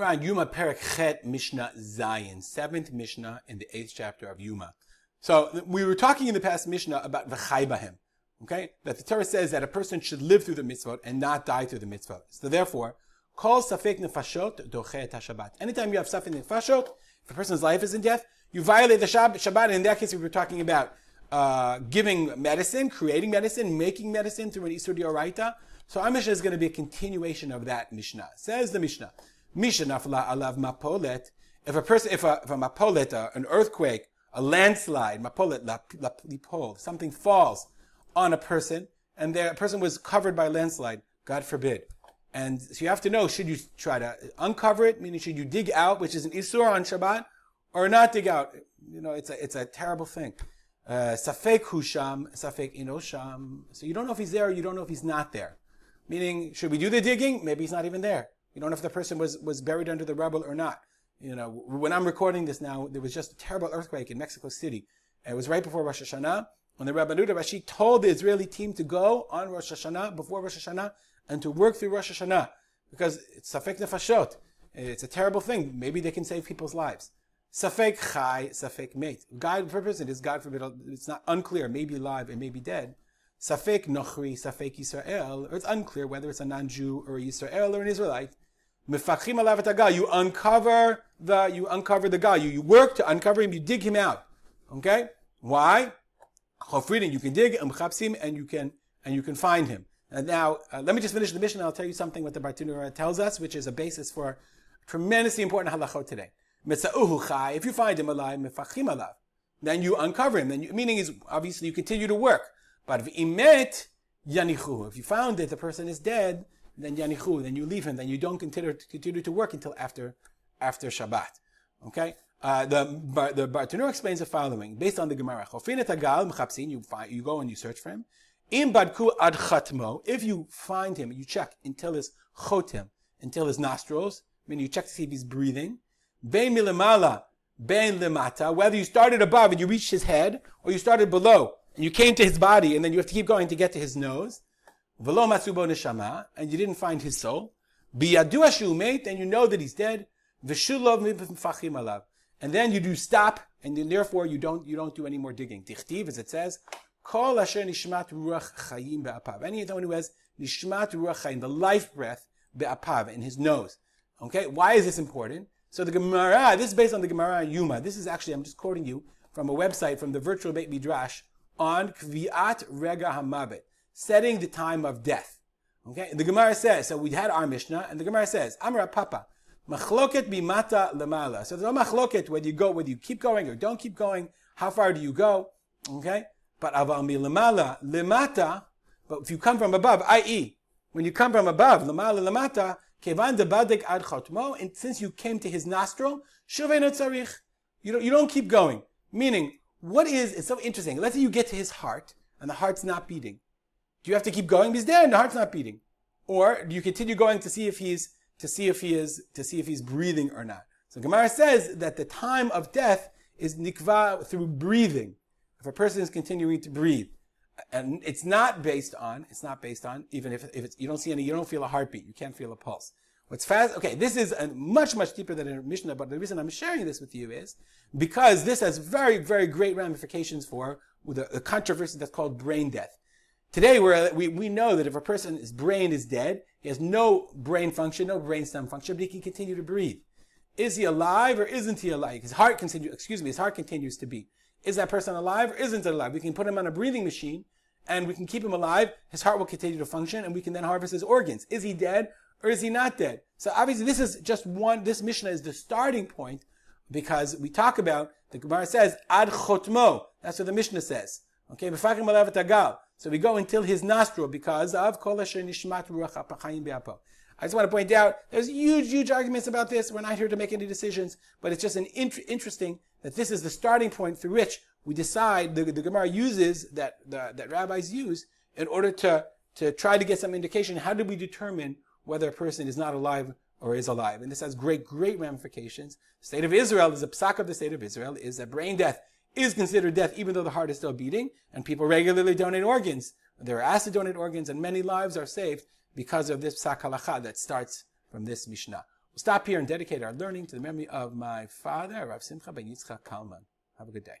We're on Yoma Perek Mishnah Zayin, seventh Mishnah in the eighth chapter of Yoma. So we were talking in the past Mishnah about v'chai bahim, okay? That the Torah says that a person should live through the mitzvot and not die through the mitzvot. So therefore, call safek nefashot dochet Shabbat. Anytime you have safek nefashot, if a person's life is in death, you violate the Shabbat. In that case, we were talking about uh, giving medicine, creating medicine, making medicine through an Isur Dioraita. So our Mishnah is going to be a continuation of that Mishnah. Says the Mishnah, Mishnah nafla alav mapolet. If a person, if a, if a mapolet, uh, an earthquake, a landslide, mapolet, lipol, something falls on a person, and the person was covered by landslide, God forbid. And so you have to know, should you try to uncover it, meaning should you dig out, which is an Isur on Shabbat, or not dig out? You know, it's a, it's a terrible thing. Uh, safek husham, safek inosham. So you don't know if he's there you don't know if he's not there. Meaning, should we do the digging? Maybe he's not even there. You don't know if the person was, was buried under the rubble or not. You know, when I'm recording this now, there was just a terrible earthquake in Mexico City. It was right before Rosh Hashanah, when the Rabbanut Harashit told the Israeli team to go on Rosh Hashanah, before Rosh Hashanah, and to work through Rosh Hashanah. Because it's Safek Nefashot. It's a terrible thing. Maybe they can save people's lives. Safek Chai, Safek Mate. God forbid, is God forbid, it's not unclear, maybe alive and maybe dead. Safek Nochri, Safek Yisrael, or it's unclear whether it's a non-Jew or a Yisrael or an Israelite. Mefachim alav You uncover the, you uncover the guy. You, you work to uncover him, you dig him out. Okay? Why? Chofridin, you can dig, and you can, and you can find him. And now, uh, let me just finish the Mishnah. I'll tell you something what the Bartenura tells us, which is a basis for tremendously important halachot today. If you find him alive, mefachim alav, then you uncover him. Then you, meaning is obviously you continue to work. But if imet yanichu, if you found that the person is dead, then yanichu, then you leave him, then you don't continue to, continue to work until after after Shabbat. Okay. Uh, the the Bartenura explains the following based on the Gemara. You find you go and you search for him. In badku ad chatmo, if you find him, you check until his chotem, until his nostrils. I mean, you check to see if he's breathing. Bein milimala, bein limata. Whether you started above and you reached his head, or you started below and you came to his body, and then you have to keep going to get to his nose. Velo matsubo neshama, and you didn't find his soul. Biyadu ashu and you know that he's dead. V'shulov mifachim alav. And then you do stop, and then therefore you don't you don't do any more digging. Tichtiv, as it says, Kol asher nishmat ruach chayim be'apav. Anyone who has nishmat ruach chayim, the life breath be'apav, in his nose. Okay, why is this important? So the Gemara, this is based on the Gemara Yoma. This is actually, I'm just quoting you from a website from the virtual Beit Midrash on Kviat Rega Hamavet, setting the time of death. Okay, the Gemara says, so we had our Mishnah, and the Gemara says, Amra Papa, Machloket bimata lemala. So there's no machloket whether you go, whether you keep going or don't keep going. How far do you go? Okay, but aval mi lemata. But if you come from above, i.e., when you come from above, lemala lemata, kevan debadek ad chotmo, and since you came to his nostril, shuvenu tzarich. You don't, you don't keep going. Meaning, what is, it's so interesting. Let's say you get to his heart, and the heart's not beating. Do you have to keep going? He's there and the heart's not beating. Or do you continue going to see if he's to see if he is to see if he's breathing or not. So Gemara says that the time of death is nikva through breathing. If a person is continuing to breathe, and it's not based on it's not based on even if, if it's you don't see any you don't feel a heartbeat you can't feel a pulse. What's fast? Okay, this is a much much deeper than a Mishnah, but the reason I'm sharing this with you is because this has very very great ramifications for the, the controversy that's called brain death. Today, we we, know that if a person's brain is dead, he has no brain function, no brain stem function, but he can continue to breathe. Is he alive or isn't he alive? His heart continues, excuse me, his heart continues to beat. Is that person alive or isn't it alive? We can put him on a breathing machine and we can keep him alive. His heart will continue to function and we can then harvest his organs. Is he dead or is he not dead? So obviously this is just one, this Mishnah is the starting point because we talk about, the Gemara says, ad chotmo. That's what the Mishnah says. Okay, so we go until his nostril because of kol nishmat ruach be'apo. I just want to point out there's huge, huge arguments about this. We're not here to make any decisions, but it's just an int- interesting that this is the starting point through which we decide the, the Gemara uses that the, that rabbis use in order to to try to get some indication. How do we determine whether a person is not alive or is alive? And this has great, great ramifications. The state of Israel is a psak of the state of Israel is that brain death is considered death even though the heart is still beating, and people regularly donate organs. They're asked to donate organs, and many lives are saved because of this psak that starts from this Mishnah. We'll stop here and dedicate our learning to the memory of my father, Rav Simcha ben Yitzchak Kalman. Have a good day.